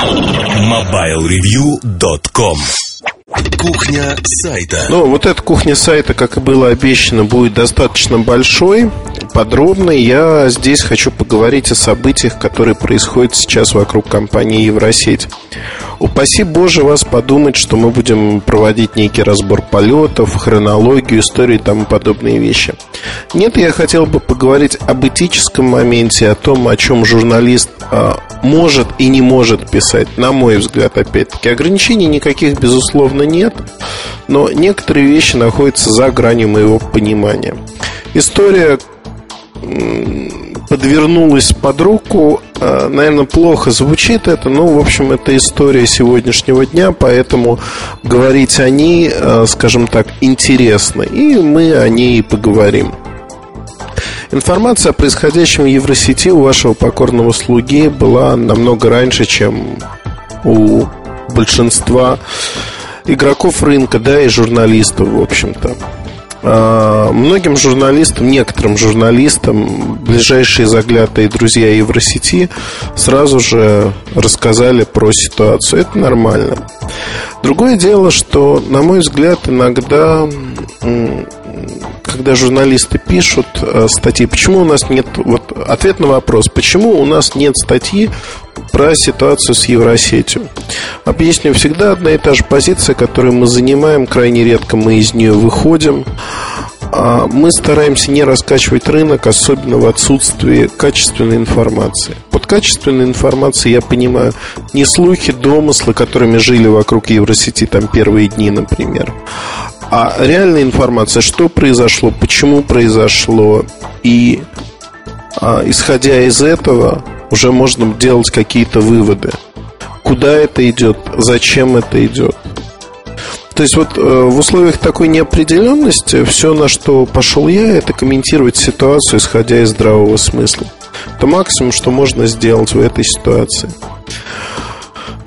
MobileReview.com Кухня сайта. Ну, вот эта кухня сайта, как и было обещано, будет достаточно большой, подробной. Я здесь хочу поговорить о событиях, которые происходят сейчас вокруг компании Евросеть. Упаси Боже вас подумать, что мы будем проводить некий разбор полетов, хронологию, истории и тому подобные вещи. Нет, я хотел бы поговорить об этическом моменте, о том, о чем журналист а, может и не может писать, на мой взгляд, опять-таки. Ограничений никаких, безусловно, нет, но некоторые вещи находятся за гранью моего понимания. История подвернулась под руку. А, Наверное, плохо звучит это, но, в общем, это история сегодняшнего дня, поэтому говорить о ней, а, скажем так, интересно. И мы о ней поговорим. Информация о происходящем в Евросети у вашего покорного слуги была намного раньше, чем у большинства игроков рынка, да, и журналистов, в общем-то. А, многим журналистам, некоторым журналистам, ближайшие заглятые друзья Евросети сразу же рассказали про ситуацию. Это нормально. Другое дело, что, на мой взгляд, иногда когда журналисты пишут э, статьи, почему у нас нет, вот ответ на вопрос, почему у нас нет статьи про ситуацию с Евросетью. Объясню, всегда одна и та же позиция, которую мы занимаем, крайне редко мы из нее выходим. А мы стараемся не раскачивать рынок, особенно в отсутствии качественной информации. Качественной информацией я понимаю не слухи, домыслы, которыми жили вокруг Евросети там первые дни, например, а реальная информация, что произошло, почему произошло, и а, исходя из этого уже можно делать какие-то выводы. Куда это идет, зачем это идет. То есть вот э, в условиях такой неопределенности все, на что пошел я, это комментировать ситуацию, исходя из здравого смысла. Это максимум, что можно сделать в этой ситуации.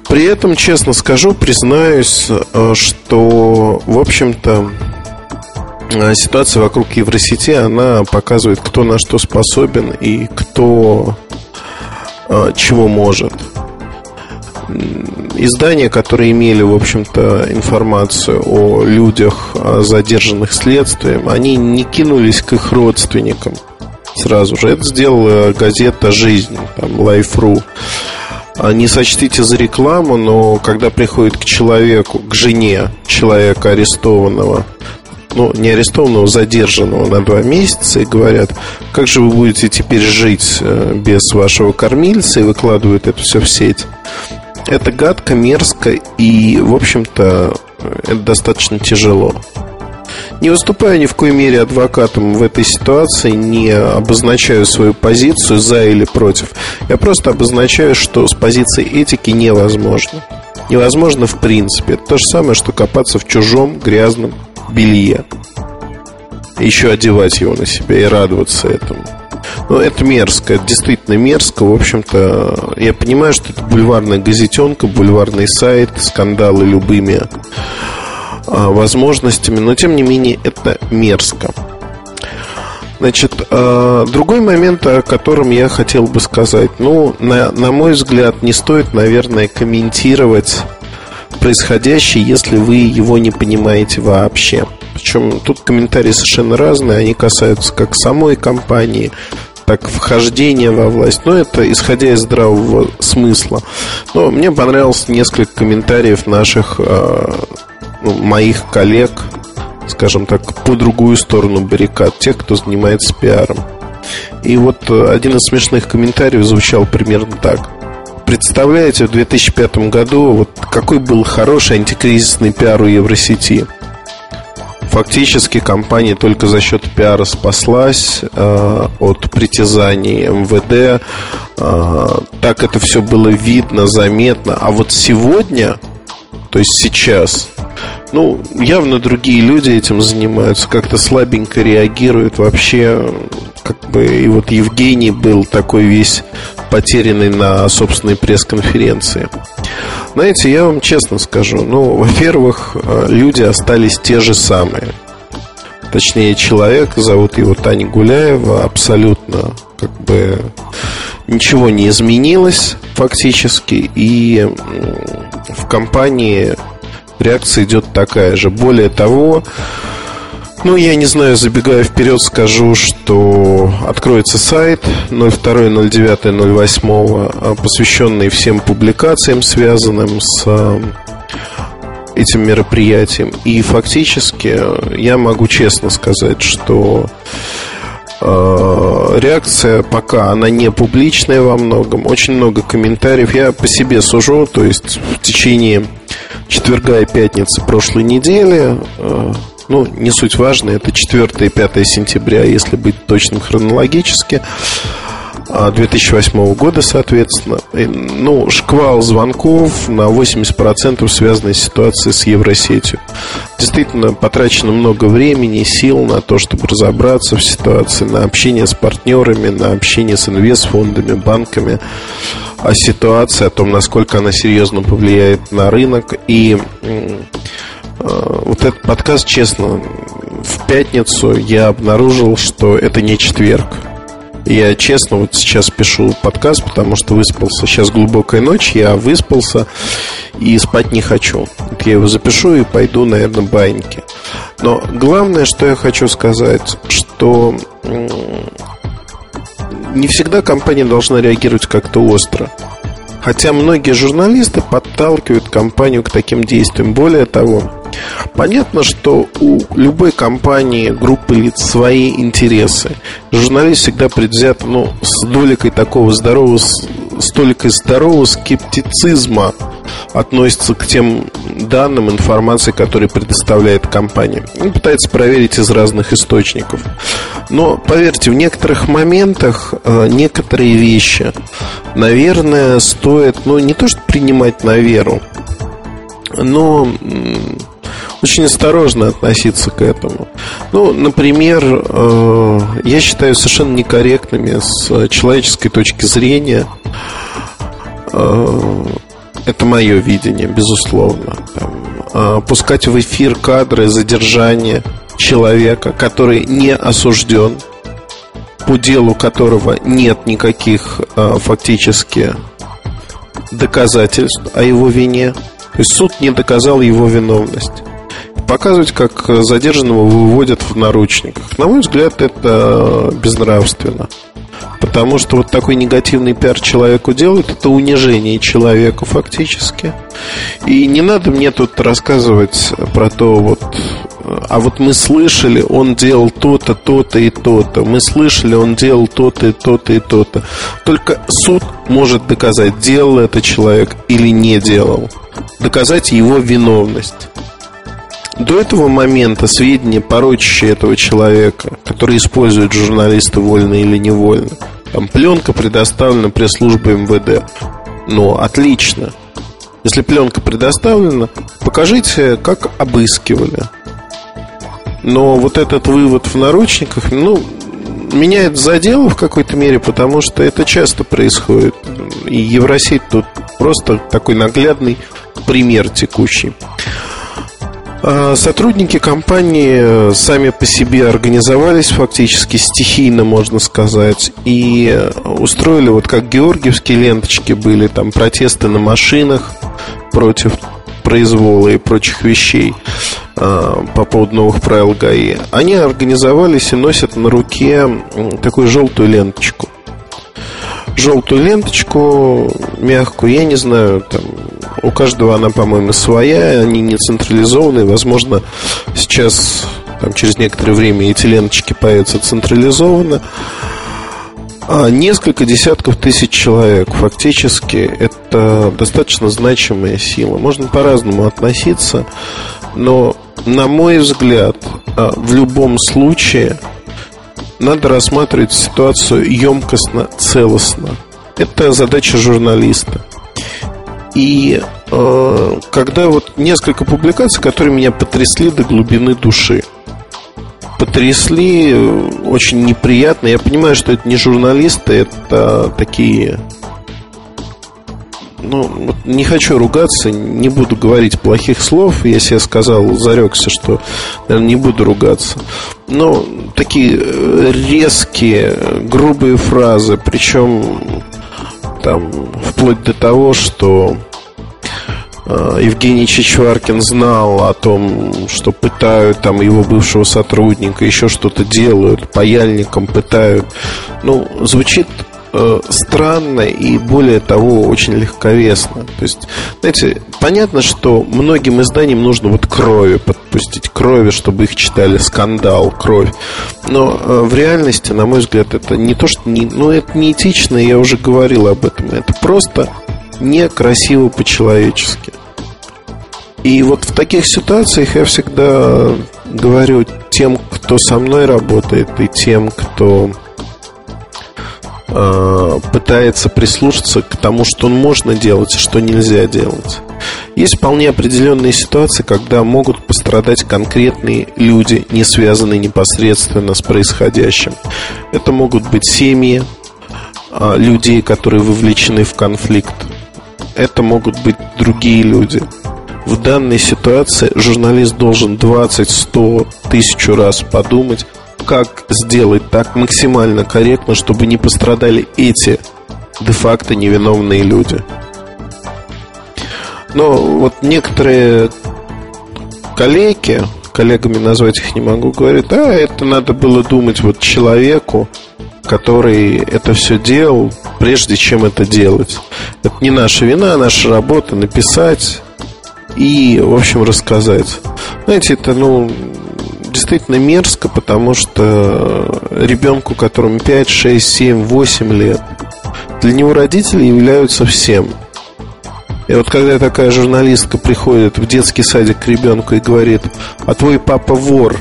При этом, честно скажу, признаюсь, э, что, в общем-то, э, ситуация вокруг Евросети, она показывает, кто на что способен и кто чего может. Издания, которые имели, в общем-то, информацию о людях, задержанных следствием, они не кинулись к их родственникам сразу же. Это сделала газета «Жизнь», там, Life.ru. Не сочтите за рекламу, но когда приходит к человеку, к жене человека арестованного, ну, не арестованного, задержанного на два месяца и говорят, как же вы будете теперь жить э, без вашего кормильца и выкладывают это все в сеть. Это гадко, мерзко и, в общем-то, это достаточно тяжело. Не выступаю ни в коей мере адвокатом в этой ситуации, не обозначаю свою позицию за или против. Я просто обозначаю, что с позиции этики невозможно. Невозможно в принципе. Это то же самое, что копаться в чужом грязном белье. Еще одевать его на себя и радоваться этому. Ну, это мерзко, это действительно мерзко. В общем-то, я понимаю, что это бульварная газетенка, бульварный сайт, скандалы любыми а, возможностями, но тем не менее это мерзко. Значит, а, другой момент, о котором я хотел бы сказать, ну, на, на мой взгляд, не стоит, наверное, комментировать происходящее, если вы его не понимаете вообще. Причем тут комментарии совершенно разные, они касаются как самой компании, так вхождения во власть. Но это исходя из здравого смысла. Но мне понравилось несколько комментариев наших а, ну, моих коллег, скажем так, по другую сторону баррикад, тех, кто занимается пиаром. И вот э, один из смешных комментариев звучал примерно так. Представляете, в 2005 году вот какой был хороший антикризисный пиар у Евросети. Фактически компания только за счет пиара спаслась э, от притязаний МВД. Э, так это все было видно, заметно. А вот сегодня, то есть сейчас, ну, явно другие люди этим занимаются, как-то слабенько реагируют вообще. Как бы и вот Евгений был такой весь потерянный на собственной пресс-конференции. Знаете, я вам честно скажу, ну, во-первых, э, люди остались те же самые. Точнее, человек, зовут его Таня Гуляева, абсолютно как бы ничего не изменилось фактически, и в компании реакция идет такая же. Более того, ну, я не знаю, забегая вперед, скажу, что откроется сайт 02.09.08, посвященный всем публикациям, связанным с а, этим мероприятием. И фактически я могу честно сказать, что а, реакция пока она не публичная во многом, очень много комментариев. Я по себе сужу, то есть в течение четверга и пятницы прошлой недели а, ну, не суть важно, это 4 и 5 сентября, если быть точным хронологически. 2008 а, года, соответственно. И, ну, шквал звонков на 80% связанной с ситуацией с Евросетью. Действительно, потрачено много времени, сил на то, чтобы разобраться в ситуации, на общение с партнерами, на общение с инвестфондами, банками, о ситуации, о том, насколько она серьезно повлияет на рынок. И Э, вот этот подкаст, честно, в пятницу я обнаружил, что это не четверг. Я честно вот сейчас пишу подкаст, потому что выспался. Сейчас глубокая ночь, я выспался и спать не хочу. Вот я его запишу и пойду, наверное, баньки. Но главное, что я хочу сказать, что не всегда компания должна реагировать как-то остро. Хотя многие журналисты подталкивают компанию к таким действиям. Более того, понятно, что у любой компании, группы лиц свои интересы. Журналист всегда предвзят ну, с доликой такого здорового, с толикой здорового скептицизма относится к тем данным, информации, которые предоставляет компания. Он пытается проверить из разных источников. Но, поверьте, в некоторых моментах э, некоторые вещи, наверное, стоит, ну, не то что принимать на веру, но очень осторожно относиться к этому. Ну, например, э, я считаю совершенно некорректными с человеческой точки зрения э, это мое видение, безусловно. Там, э, пускать в эфир кадры задержания человека, который не осужден, по делу которого нет никаких фактически доказательств о его вине. То есть суд не доказал его виновность. Показывать, как задержанного выводят в наручниках. На мой взгляд, это безнравственно. Потому что вот такой негативный пиар человеку делают, это унижение человека фактически. И не надо мне тут рассказывать про то, вот, а вот мы слышали, он делал то-то, то-то и то-то. Мы слышали, он делал то-то и то-то и то-то. Только суд может доказать, делал это человек или не делал. Доказать его виновность. До этого момента сведения, порочащие этого человека, которые используют журналисты вольно или невольно, там пленка предоставлена пресс-службе МВД. Ну, отлично. Если пленка предоставлена, покажите, как обыскивали. Но вот этот вывод в наручниках, ну, меня это задело в какой-то мере, потому что это часто происходит. И Евросеть тут просто такой наглядный пример текущий. А, сотрудники компании э, сами по себе организовались фактически стихийно, можно сказать, и устроили, вот как георгиевские ленточки были, там протесты на машинах против произвола и прочих вещей а, по поводу новых правил ГАИ. Они организовались и носят на руке такую желтую ленточку желтую ленточку мягкую, я не знаю, там у каждого она, по-моему, своя, они не централизованные. Возможно, сейчас, там, через некоторое время эти ленточки появятся централизованно. А несколько десятков тысяч человек фактически это достаточно значимая сила. Можно по-разному относиться, но, на мой взгляд, а, в любом случае надо рассматривать ситуацию емкостно, целостно. Это задача журналиста. И э, когда вот несколько публикаций, которые меня потрясли до глубины души. Потрясли э, очень неприятно. Я понимаю, что это не журналисты, это такие ну, вот не хочу ругаться, не буду говорить плохих слов. Я сказал, зарекся, что, наверное, не буду ругаться. Но такие э, резкие, грубые фразы, причем там вплоть до того, что э, Евгений Чичваркин знал о том, что пытают там его бывшего сотрудника, еще что-то делают, паяльником пытают. Ну, звучит э, странно и более того очень легковесно. То есть, знаете, понятно, что многим изданиям нужно вот крови подпустить, крови, чтобы их читали, скандал, кровь. Но э, в реальности, на мой взгляд, это не то, что не, ну это не этично, я уже говорил об этом. Это просто некрасиво по-человечески. И вот в таких ситуациях я всегда говорю тем, кто со мной работает, и тем, кто Э, пытается прислушаться к тому, что можно делать и что нельзя делать. Есть вполне определенные ситуации, когда могут пострадать конкретные люди, не связанные непосредственно с происходящим. Это могут быть семьи а, людей, которые вовлечены в конфликт. Это могут быть другие люди. В данной ситуации журналист должен 20, 100, тысячу раз подумать, как сделать так максимально корректно, чтобы не пострадали эти де-факто невиновные люди. Но вот некоторые коллеги, коллегами назвать их не могу, говорят, а это надо было думать вот человеку, который это все делал, прежде чем это делать. Это не наша вина, а наша работа написать и, в общем, рассказать. Знаете, это, ну, действительно мерзко, потому что ребенку, которому 5, 6, 7, 8 лет, для него родители являются всем. И вот когда такая журналистка приходит в детский садик к ребенку и говорит, а твой папа вор,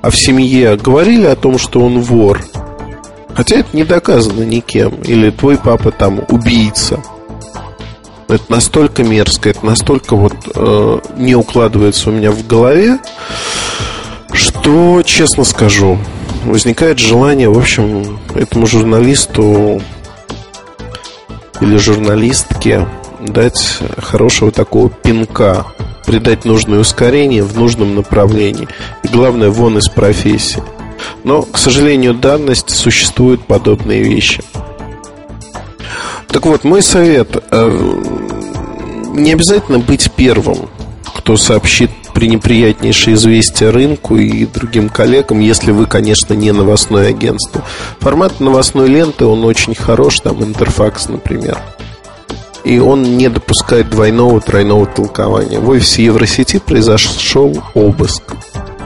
а в семье говорили о том, что он вор, хотя это не доказано никем, или твой папа там убийца, это настолько мерзко, это настолько вот э, не укладывается у меня в голове, что, честно скажу, возникает желание, в общем, этому журналисту или журналистке дать хорошего такого пинка, придать нужное ускорение в нужном направлении. И главное, вон из профессии. Но, к сожалению, данность существуют подобные вещи. Так вот, мой совет э, не обязательно быть первым, кто сообщит пренеприятнейшее известие рынку и другим коллегам, если вы, конечно, не новостное агентство. Формат новостной ленты, он очень хорош, там Интерфакс, например. И он не допускает двойного, тройного толкования. В офисе Евросети произошел обыск.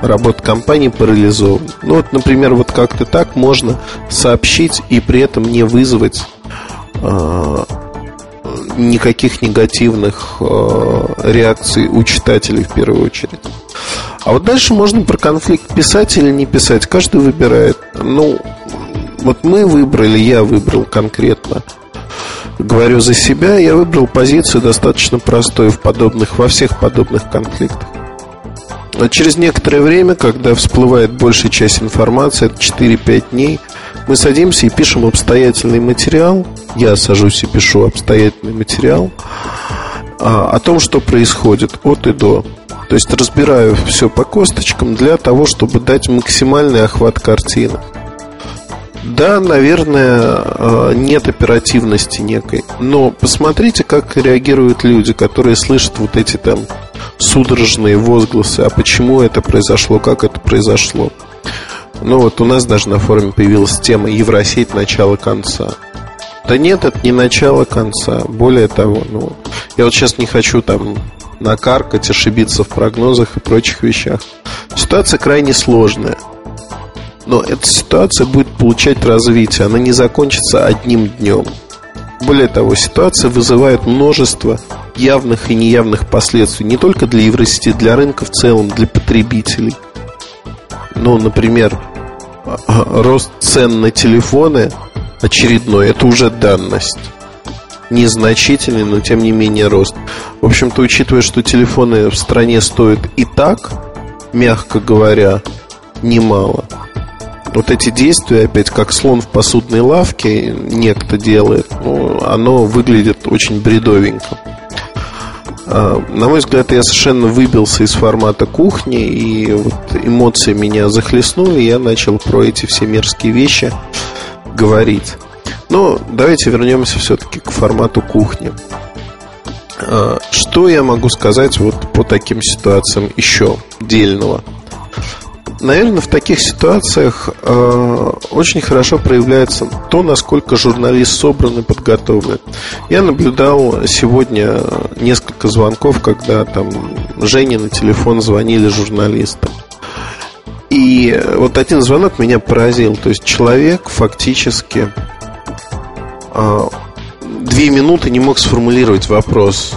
Работа компании парализована. Ну вот, например, вот как-то так можно сообщить и при этом не вызвать э, никаких негативных э, реакций у читателей в первую очередь. А вот дальше можно про конфликт писать или не писать. Каждый выбирает. Ну, вот мы выбрали, я выбрал конкретно. Говорю за себя, я выбрал позицию достаточно простую в подобных, во всех подобных конфликтах. А через некоторое время, когда всплывает большая часть информации, это 4-5 дней, мы садимся и пишем обстоятельный материал. Я сажусь и пишу обстоятельный материал а, о том, что происходит от и до. То есть разбираю все по косточкам для того, чтобы дать максимальный охват картины. Да, наверное, а, нет оперативности некой. Но посмотрите, как реагируют люди, которые слышат вот эти там судорожные возгласы, а почему это произошло, как это произошло. Ну вот у нас даже на форуме появилась тема Евросеть начала-конца. Да нет, это не начало-конца. Более того, ну, я вот сейчас не хочу там накаркать, ошибиться в прогнозах и прочих вещах. Ситуация крайне сложная. Но эта ситуация будет получать развитие. Она не закончится одним днем. Более того, ситуация вызывает множество явных и неявных последствий не только для Евросети, для рынка в целом, для потребителей. Ну, например, рост цен на телефоны очередной, это уже данность. Незначительный, но тем не менее рост. В общем-то, учитывая, что телефоны в стране стоят и так, мягко говоря, немало. вот эти действия, опять как слон в посудной лавке некто делает, ну, оно выглядит очень бредовенько. А, на мой взгляд, я совершенно выбился из формата кухни, и вот эмоции меня захлестнули, я начал про эти все мерзкие вещи говорить. Но давайте вернемся все-таки к формату кухни. А, что я могу сказать вот по таким ситуациям еще дельного? Наверное, в таких ситуациях э, очень хорошо проявляется то, насколько журналист собран и подготовлен. Я наблюдал сегодня несколько звонков, когда там Жене на телефон звонили журналисты. И вот один звонок меня поразил. То есть человек фактически э, две минуты не мог сформулировать вопрос.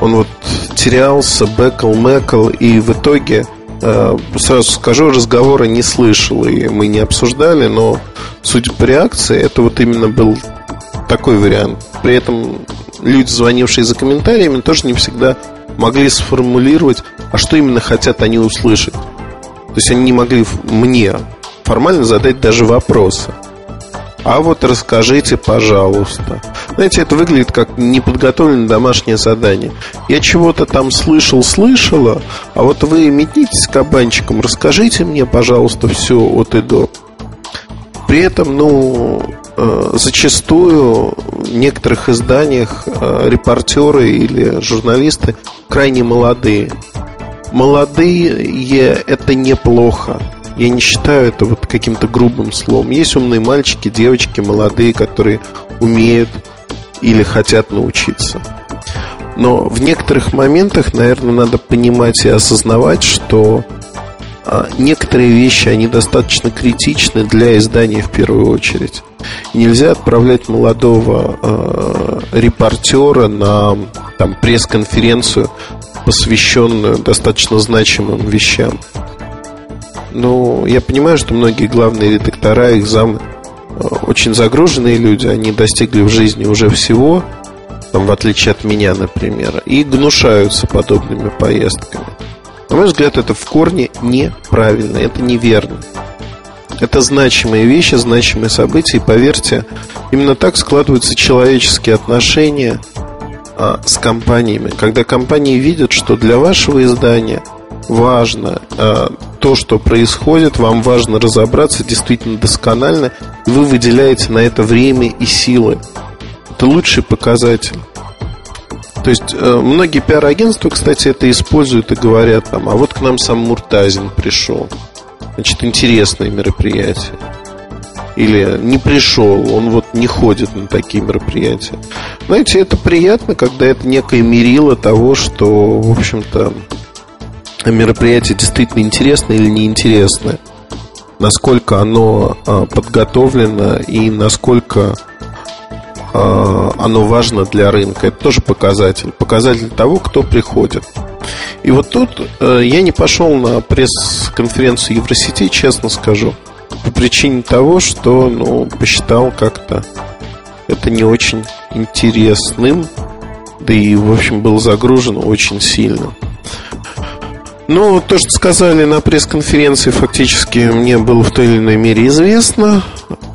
Он вот терялся, бэкал, мэкал, и в итоге сразу скажу, разговора не слышал, и мы не обсуждали, но судя по реакции, это вот именно был такой вариант. При этом люди, звонившие за комментариями, тоже не всегда могли сформулировать, а что именно хотят они услышать. То есть они не могли мне формально задать даже вопросы. А вот расскажите, пожалуйста. Знаете, это выглядит как неподготовленное домашнее задание. Я чего-то там слышал, слышала, а вот вы метнитесь кабанчиком, расскажите мне, пожалуйста, все от и до. При этом, ну, э, зачастую в некоторых изданиях э, репортеры или журналисты крайне молодые. Молодые – это неплохо. Я не считаю это вот каким-то грубым словом. Есть умные мальчики, девочки, молодые, которые умеют или хотят научиться. Но в некоторых моментах, наверное, надо понимать и осознавать, что а, некоторые вещи, они достаточно критичны для издания в первую очередь. Нельзя отправлять молодого э, репортера на там, пресс-конференцию, посвященную достаточно значимым вещам. Ну, я понимаю, что многие главные редактора, их замы э, очень загруженные люди, они достигли в жизни уже всего, там, в отличие от меня, например, и гнушаются подобными поездками. На мой взгляд, это в корне неправильно, это неверно. Это значимые вещи, значимые события, и поверьте, именно так складываются человеческие отношения а, с компаниями. Когда компании видят, что для вашего издания – важно э, то, что происходит, вам важно разобраться действительно досконально, и вы выделяете на это время и силы. Это лучший показатель. То есть э, многие пиар-агентства, кстати, это используют и говорят там, а вот к нам сам Муртазин пришел. Значит, интересное мероприятие. Или не пришел, он вот не ходит на такие мероприятия. Знаете, это приятно, когда это некое мерило того, что, в общем-то, мероприятие действительно интересное или неинтересное, насколько оно а, подготовлено и насколько а, оно важно для рынка. Это тоже показатель. Показатель того, кто приходит. И вот тут э, я не пошел на пресс-конференцию Евросети, честно скажу, по причине того, что ну, посчитал как-то это не очень интересным, да и, в общем, был загружен очень сильно. Ну, то, что сказали на пресс-конференции, фактически мне было в той или иной мере известно.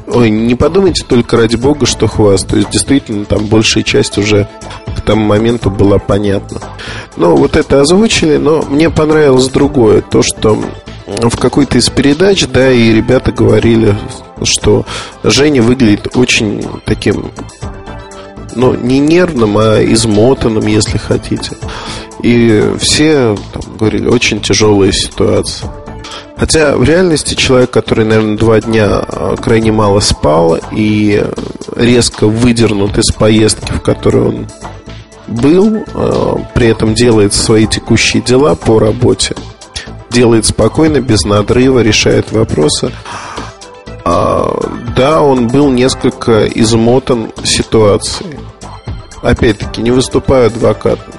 Ой, не подумайте только ради бога, что хвастаюсь. Действительно, там большая часть уже к тому моменту была понятна. Но вот это озвучили, но мне понравилось другое. То, что в какой-то из передач, да, и ребята говорили, что Женя выглядит очень таким ну, не нервным, а измотанным, если хотите. И все там, говорили, очень тяжелая ситуация. Хотя в реальности человек, который, наверное, два дня а, крайне мало спал и резко выдернут из поездки, в которой он был, а, при этом делает свои текущие дела по работе, делает спокойно, без надрыва, решает вопросы. А, да, он был несколько измотан ситуацией. Опять-таки, не выступаю адвокатом.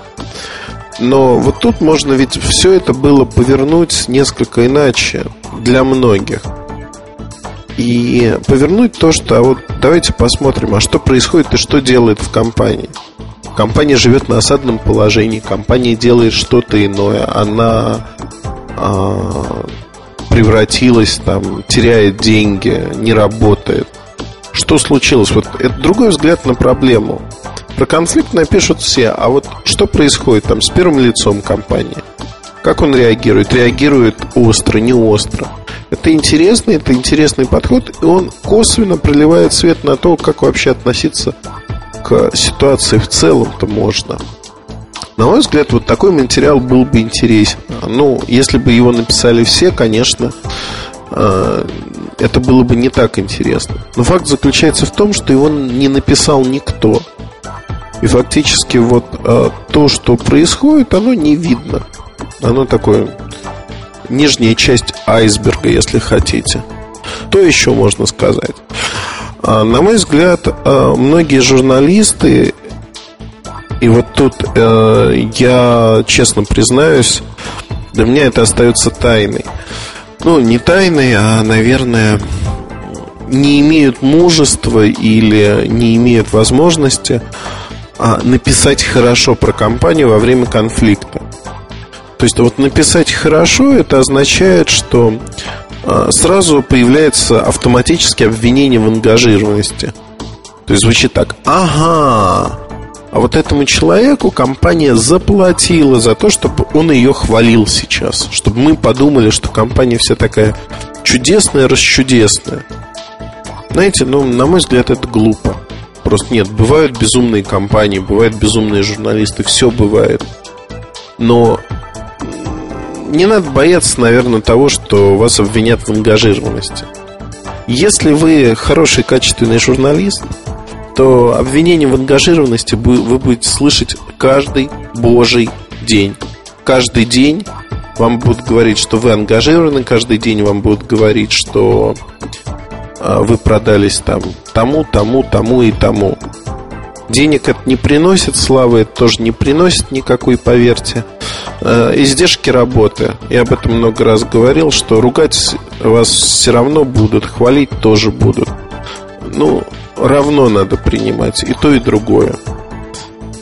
Но вот тут можно ведь все это было повернуть несколько иначе для многих. И повернуть то, что а вот давайте посмотрим, а что происходит и что делает в компании. Компания живет на осадном положении, компания делает что-то иное, она а, превратилась, там, теряет деньги, не работает. Что случилось? Вот это другой взгляд на проблему. Про конфликт напишут все, а вот что происходит там с первым лицом компании? Как он реагирует? Реагирует остро, не остро. Это интересно, это интересный подход, и он косвенно проливает свет на то, как вообще относиться к ситуации в целом-то можно. На мой взгляд, вот такой материал был бы интересен. Ну, если бы его написали все, конечно, э, это было бы не так интересно. Но факт заключается в том, что его не написал никто. И фактически вот э, то, что происходит, оно не видно. Оно такое нижняя часть айсберга, если хотите. То еще можно сказать. А, на мой взгляд, э, многие журналисты и вот тут э, я честно признаюсь, для меня это остается тайной. Ну, не тайной, а, наверное, не имеют мужества или не имеют возможности а, написать хорошо про компанию во время конфликта. То есть вот написать хорошо это означает, что а, сразу появляется автоматическое обвинение в ангажированности. То есть звучит так: ага, а вот этому человеку компания заплатила за то, чтобы он ее хвалил сейчас. Чтобы мы подумали, что компания вся такая чудесная, расчудесная. Знаете, ну, на мой взгляд, это глупо. Просто нет, бывают безумные компании, бывают безумные журналисты, все бывает. Но не надо бояться, наверное, того, что вас обвинят в ангажированности. Если вы хороший, качественный журналист, то обвинение в ангажированности вы будете слышать каждый божий день. Каждый день вам будут говорить, что вы ангажированы, каждый день вам будут говорить, что а, вы продались там тому, тому, тому и тому. Денег это не приносит, славы это тоже не приносит никакой, поверьте. А, издержки работы. Я об этом много раз говорил, что ругать вас все равно будут, хвалить тоже будут. Ну, равно надо принимать и то, и другое.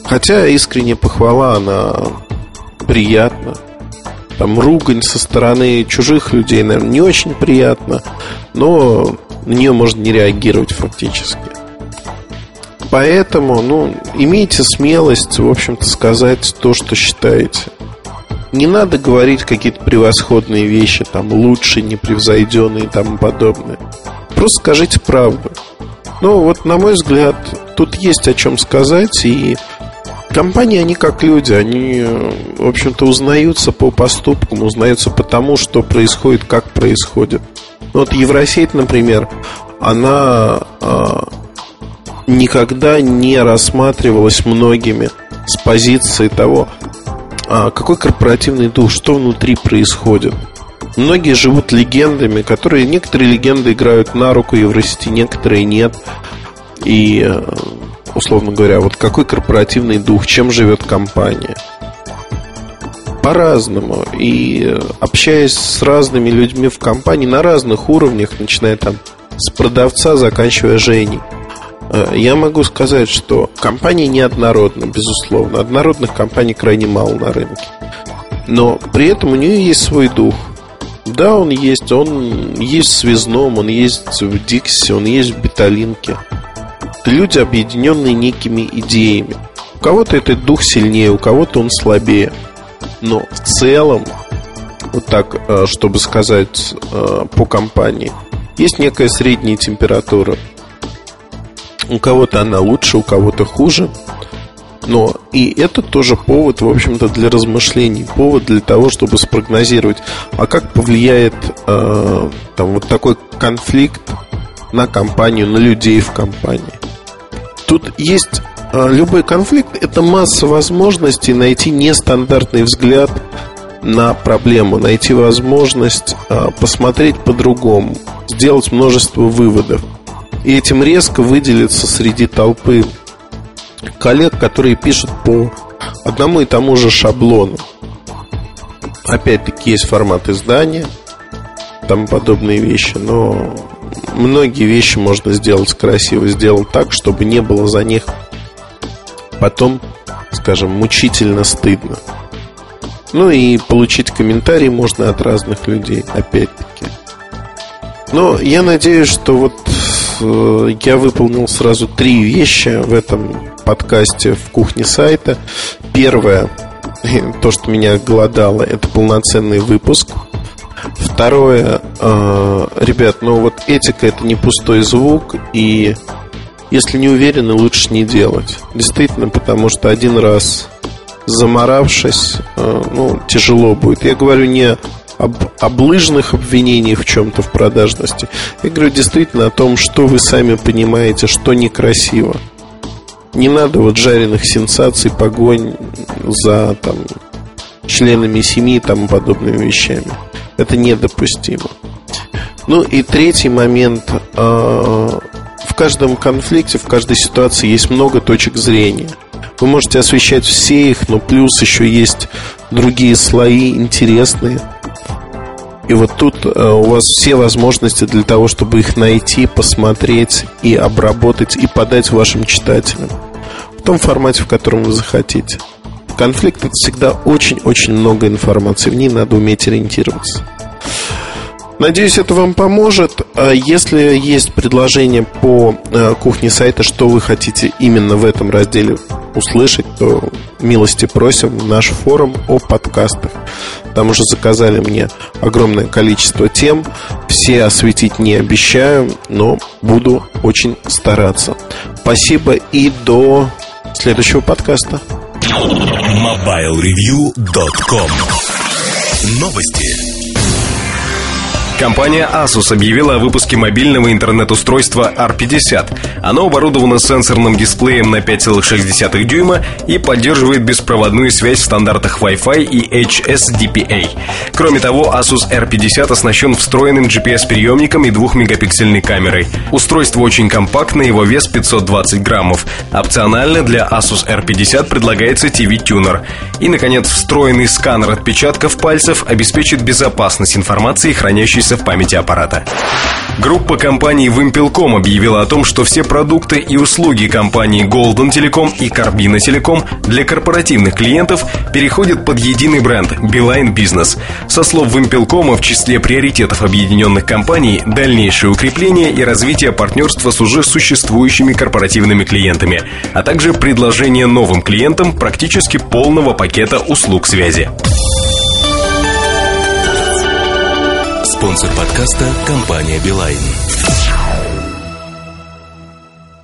Хотя искренняя похвала, она приятна. Там ругань со стороны чужих людей, наверное, не очень приятно, но на нее можно не реагировать фактически. Поэтому, ну, имейте смелость, в общем-то, сказать то, что считаете. Не надо говорить какие-то превосходные вещи, там, лучше, непревзойденные и тому подобное. Просто скажите правду. Ну, вот, на мой взгляд, тут есть о чем сказать, и компании, они как люди, они, в общем-то, узнаются по поступкам, узнаются по тому, что происходит, как происходит. Ну, вот Евросеть, например, она э, никогда не рассматривалась многими с позиции того, э, какой корпоративный дух, что внутри происходит. Многие живут легендами, которые некоторые легенды играют на руку Евросети, некоторые нет. И, э, условно говоря, вот какой корпоративный дух, чем живет компания. По-разному. И э, общаясь с разными людьми в компании на разных уровнях, начиная там с продавца, заканчивая Женей, э, я могу сказать, что компания неоднородна, безусловно. Однородных компаний крайне мало на рынке. Но при этом у нее есть свой дух – да, он есть. Он есть в Связном, он есть в Диксе, он есть в Беталинке. Люди, объединенные некими идеями. У кого-то этот дух сильнее, у кого-то он слабее. Но в целом, вот так, э, чтобы сказать э, по компании, есть некая средняя температура. У кого-то она лучше, у кого-то хуже. Но и это тоже повод, в общем-то, для размышлений, повод для того, чтобы спрогнозировать, а как повлияет э, там вот такой конфликт на компанию, на людей в компании. Тут есть э, любой конфликт, это масса возможностей найти нестандартный взгляд на проблему, найти возможность э, посмотреть по-другому, сделать множество выводов. И этим резко выделиться среди толпы коллег, которые пишут по одному и тому же шаблону. Опять-таки есть формат издания, там подобные вещи, но многие вещи можно сделать красиво, сделать так, чтобы не было за них потом, скажем, мучительно стыдно. Ну и получить комментарии можно от разных людей, опять-таки. Но я надеюсь, что вот э, я выполнил сразу три вещи в этом подкасте в кухне сайта. Первое, то, что меня голодало, это полноценный выпуск. Второе, э, ребят, ну вот этика это не пустой звук, и если не уверены, лучше не делать. Действительно, потому что один раз заморавшись, э, ну, тяжело будет. Я говорю не об, лыжных обвинениях в чем-то в продажности. Я говорю действительно о том, что вы сами понимаете, что некрасиво. Не надо вот жареных сенсаций, погонь за там, членами семьи и тому подобными вещами. Это недопустимо. Ну и третий момент. Э, в каждом конфликте, в каждой ситуации есть много точек зрения. Вы можете освещать все их, но плюс еще есть другие слои интересные. И вот тут э, у вас все возможности для того, чтобы их найти, посмотреть и обработать и подать вашим читателям в том формате, в котором вы захотите. Конфликт это всегда очень-очень много информации, в ней надо уметь ориентироваться. Надеюсь, это вам поможет. А если есть предложение по э, кухне сайта, что вы хотите именно в этом разделе услышать, то милости просим в наш форум о подкастах. Там уже заказали мне огромное количество тем. Все осветить не обещаю, но буду очень стараться. Спасибо и до следующего подкаста. MobileReview.com Новости. Компания Asus объявила о выпуске мобильного интернет-устройства R50. Оно оборудовано сенсорным дисплеем на 5,6 дюйма и поддерживает беспроводную связь в стандартах Wi-Fi и HSDPA. Кроме того, Asus R50 оснащен встроенным GPS-приемником и 2-мегапиксельной камерой. Устройство очень компактное, его вес 520 граммов. Опционально для Asus R50 предлагается TV-тюнер. И, наконец, встроенный сканер отпечатков пальцев обеспечит безопасность информации, хранящейся хранится в памяти аппарата. Группа компаний Wimpel.com объявила о том, что все продукты и услуги компании Golden Telecom и Carbina Telecom для корпоративных клиентов переходят под единый бренд Beeline Business. Со слов Wimpel.com в числе приоритетов объединенных компаний дальнейшее укрепление и развитие партнерства с уже существующими корпоративными клиентами, а также предложение новым клиентам практически полного пакета услуг связи. Спонсор подкаста – компания «Билайн».